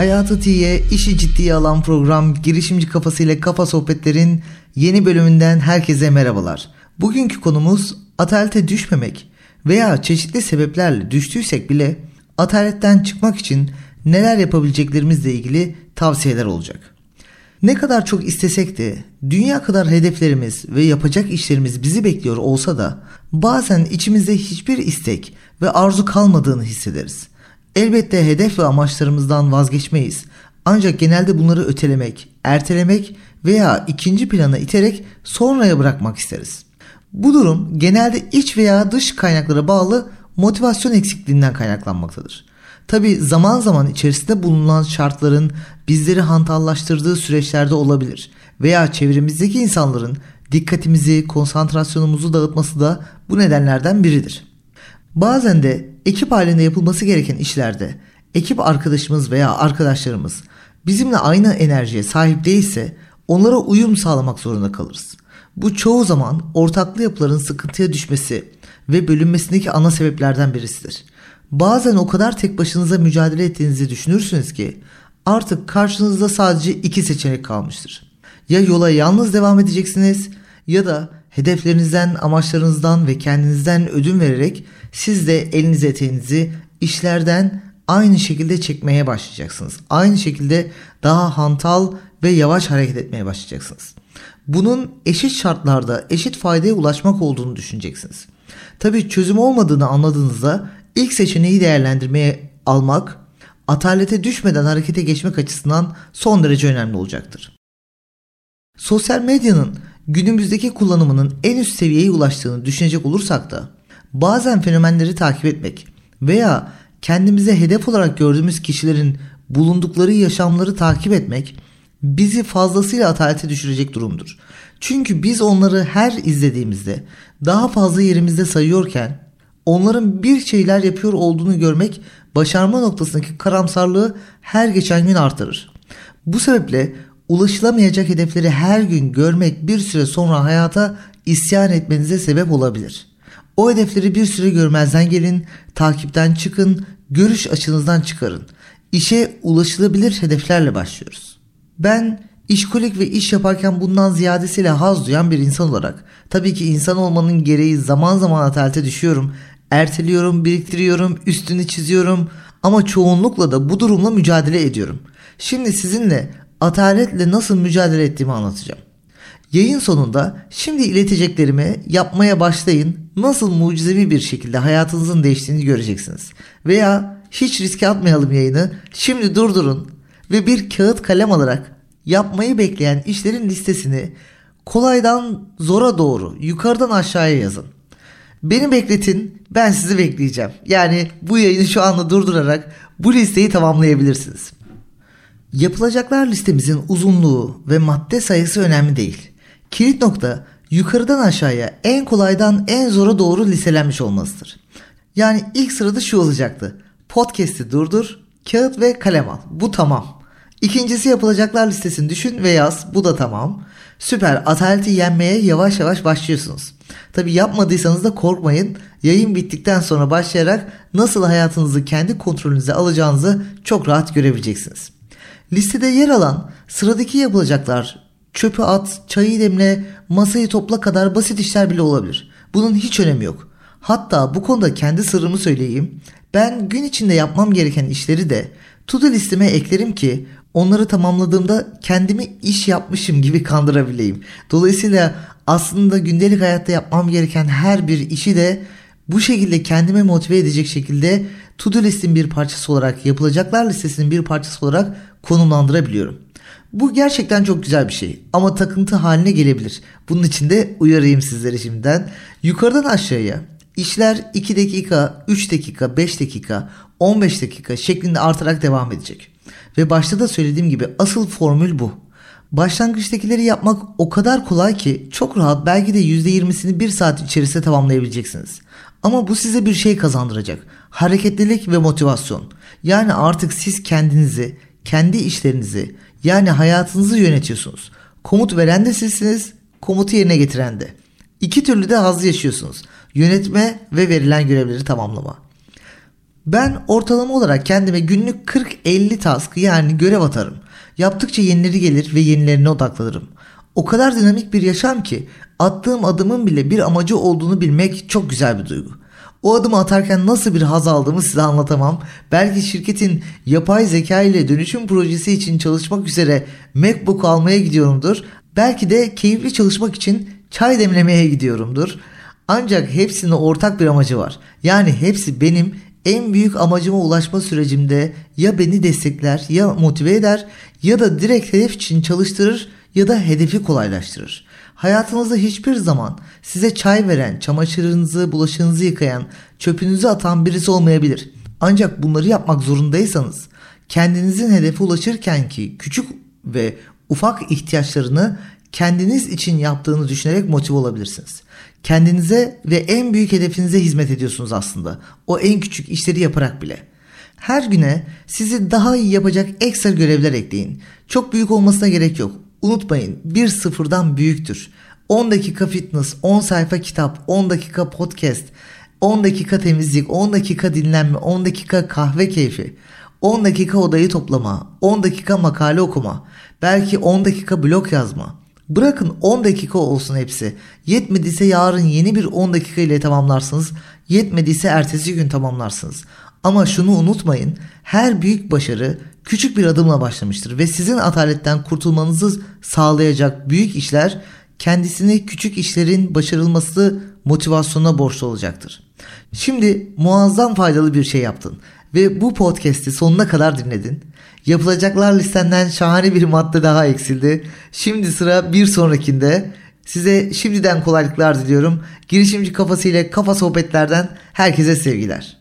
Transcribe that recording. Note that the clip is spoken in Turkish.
Hayatı T'ye işi ciddiye alan program girişimci kafasıyla kafa sohbetlerin yeni bölümünden herkese merhabalar. Bugünkü konumuz atalete düşmemek veya çeşitli sebeplerle düştüysek bile ataletten çıkmak için neler yapabileceklerimizle ilgili tavsiyeler olacak. Ne kadar çok istesek de dünya kadar hedeflerimiz ve yapacak işlerimiz bizi bekliyor olsa da bazen içimizde hiçbir istek ve arzu kalmadığını hissederiz. Elbette hedef ve amaçlarımızdan vazgeçmeyiz. Ancak genelde bunları ötelemek, ertelemek veya ikinci plana iterek sonraya bırakmak isteriz. Bu durum genelde iç veya dış kaynaklara bağlı motivasyon eksikliğinden kaynaklanmaktadır. Tabi zaman zaman içerisinde bulunan şartların bizleri hantallaştırdığı süreçlerde olabilir veya çevremizdeki insanların dikkatimizi, konsantrasyonumuzu dağıtması da bu nedenlerden biridir. Bazen de ekip halinde yapılması gereken işlerde ekip arkadaşımız veya arkadaşlarımız bizimle aynı enerjiye sahip değilse onlara uyum sağlamak zorunda kalırız. Bu çoğu zaman ortaklı yapıların sıkıntıya düşmesi ve bölünmesindeki ana sebeplerden birisidir. Bazen o kadar tek başınıza mücadele ettiğinizi düşünürsünüz ki artık karşınızda sadece iki seçenek kalmıştır. Ya yola yalnız devam edeceksiniz ya da hedeflerinizden, amaçlarınızdan ve kendinizden ödün vererek siz de eliniz eteğinizi işlerden aynı şekilde çekmeye başlayacaksınız. Aynı şekilde daha hantal ve yavaş hareket etmeye başlayacaksınız. Bunun eşit şartlarda eşit faydaya ulaşmak olduğunu düşüneceksiniz. Tabii çözüm olmadığını anladığınızda ilk seçeneği değerlendirmeye almak atalete düşmeden harekete geçmek açısından son derece önemli olacaktır. Sosyal medyanın günümüzdeki kullanımının en üst seviyeye ulaştığını düşünecek olursak da bazen fenomenleri takip etmek veya kendimize hedef olarak gördüğümüz kişilerin bulundukları yaşamları takip etmek bizi fazlasıyla atalete düşürecek durumdur. Çünkü biz onları her izlediğimizde daha fazla yerimizde sayıyorken onların bir şeyler yapıyor olduğunu görmek başarma noktasındaki karamsarlığı her geçen gün artırır. Bu sebeple ulaşılamayacak hedefleri her gün görmek bir süre sonra hayata isyan etmenize sebep olabilir. O hedefleri bir süre görmezden gelin, takipten çıkın, görüş açınızdan çıkarın. İşe ulaşılabilir hedeflerle başlıyoruz. Ben işkolik ve iş yaparken bundan ziyadesiyle haz duyan bir insan olarak tabii ki insan olmanın gereği zaman zaman atalete düşüyorum. Erteliyorum, biriktiriyorum, üstünü çiziyorum ama çoğunlukla da bu durumla mücadele ediyorum. Şimdi sizinle ataletle nasıl mücadele ettiğimi anlatacağım. Yayın sonunda şimdi ileteceklerimi yapmaya başlayın. Nasıl mucizevi bir şekilde hayatınızın değiştiğini göreceksiniz. Veya hiç riske atmayalım yayını. Şimdi durdurun ve bir kağıt kalem alarak yapmayı bekleyen işlerin listesini kolaydan zora doğru yukarıdan aşağıya yazın. Beni bekletin ben sizi bekleyeceğim. Yani bu yayını şu anda durdurarak bu listeyi tamamlayabilirsiniz. Yapılacaklar listemizin uzunluğu ve madde sayısı önemli değil. Kilit nokta yukarıdan aşağıya en kolaydan en zora doğru listelenmiş olmasıdır. Yani ilk sırada şu olacaktı. Podcast'i durdur, kağıt ve kalem al. Bu tamam. İkincisi yapılacaklar listesini düşün ve yaz. Bu da tamam. Süper. Ataleti yenmeye yavaş yavaş başlıyorsunuz. Tabi yapmadıysanız da korkmayın. Yayın bittikten sonra başlayarak nasıl hayatınızı kendi kontrolünüze alacağınızı çok rahat görebileceksiniz. Listede yer alan sıradaki yapılacaklar çöpü at, çayı demle, masayı topla kadar basit işler bile olabilir. Bunun hiç önemi yok. Hatta bu konuda kendi sırrımı söyleyeyim. Ben gün içinde yapmam gereken işleri de to-do listeme eklerim ki onları tamamladığımda kendimi iş yapmışım gibi kandırabileyim. Dolayısıyla aslında gündelik hayatta yapmam gereken her bir işi de bu şekilde kendime motive edecek şekilde to-do listin bir parçası olarak yapılacaklar listesinin bir parçası olarak konumlandırabiliyorum. Bu gerçekten çok güzel bir şey ama takıntı haline gelebilir. Bunun için de uyarayım sizlere şimdiden. Yukarıdan aşağıya işler 2 dakika, 3 dakika, 5 dakika, 15 dakika şeklinde artarak devam edecek. Ve başta da söylediğim gibi asıl formül bu. Başlangıçtakileri yapmak o kadar kolay ki çok rahat belki de %20'sini 1 saat içerisinde tamamlayabileceksiniz. Ama bu size bir şey kazandıracak. Hareketlilik ve motivasyon. Yani artık siz kendinizi, kendi işlerinizi yani hayatınızı yönetiyorsunuz. Komut veren de sizsiniz, komutu yerine getiren de. İki türlü de haz yaşıyorsunuz. Yönetme ve verilen görevleri tamamlama. Ben ortalama olarak kendime günlük 40-50 task yani görev atarım. Yaptıkça yenileri gelir ve yenilerine odaklanırım. O kadar dinamik bir yaşam ki attığım adımın bile bir amacı olduğunu bilmek çok güzel bir duygu. O adımı atarken nasıl bir haz aldığımı size anlatamam. Belki şirketin yapay zeka ile dönüşüm projesi için çalışmak üzere MacBook almaya gidiyorumdur. Belki de keyifli çalışmak için çay demlemeye gidiyorumdur. Ancak hepsinin ortak bir amacı var. Yani hepsi benim en büyük amacıma ulaşma sürecimde ya beni destekler ya motive eder ya da direkt hedef için çalıştırır ya da hedefi kolaylaştırır. Hayatınızda hiçbir zaman size çay veren, çamaşırınızı, bulaşığınızı yıkayan, çöpünüzü atan birisi olmayabilir. Ancak bunları yapmak zorundaysanız kendinizin hedefe ulaşırken ki küçük ve ufak ihtiyaçlarını kendiniz için yaptığını düşünerek motive olabilirsiniz. Kendinize ve en büyük hedefinize hizmet ediyorsunuz aslında. O en küçük işleri yaparak bile. Her güne sizi daha iyi yapacak ekstra görevler ekleyin. Çok büyük olmasına gerek yok. Unutmayın bir sıfırdan büyüktür. 10 dakika fitness, 10 sayfa kitap, 10 dakika podcast, 10 dakika temizlik, 10 dakika dinlenme, 10 dakika kahve keyfi, 10 dakika odayı toplama, 10 dakika makale okuma, belki 10 dakika blog yazma. Bırakın 10 dakika olsun hepsi. Yetmediyse yarın yeni bir 10 dakika ile tamamlarsınız. Yetmediyse ertesi gün tamamlarsınız. Ama şunu unutmayın. Her büyük başarı küçük bir adımla başlamıştır ve sizin ataletten kurtulmanızı sağlayacak büyük işler kendisini küçük işlerin başarılması motivasyonuna borçlu olacaktır. Şimdi muazzam faydalı bir şey yaptın ve bu podcast'i sonuna kadar dinledin. Yapılacaklar listenden şahane bir madde daha eksildi. Şimdi sıra bir sonrakinde. Size şimdiden kolaylıklar diliyorum. Girişimci kafası ile kafa sohbetlerden herkese sevgiler.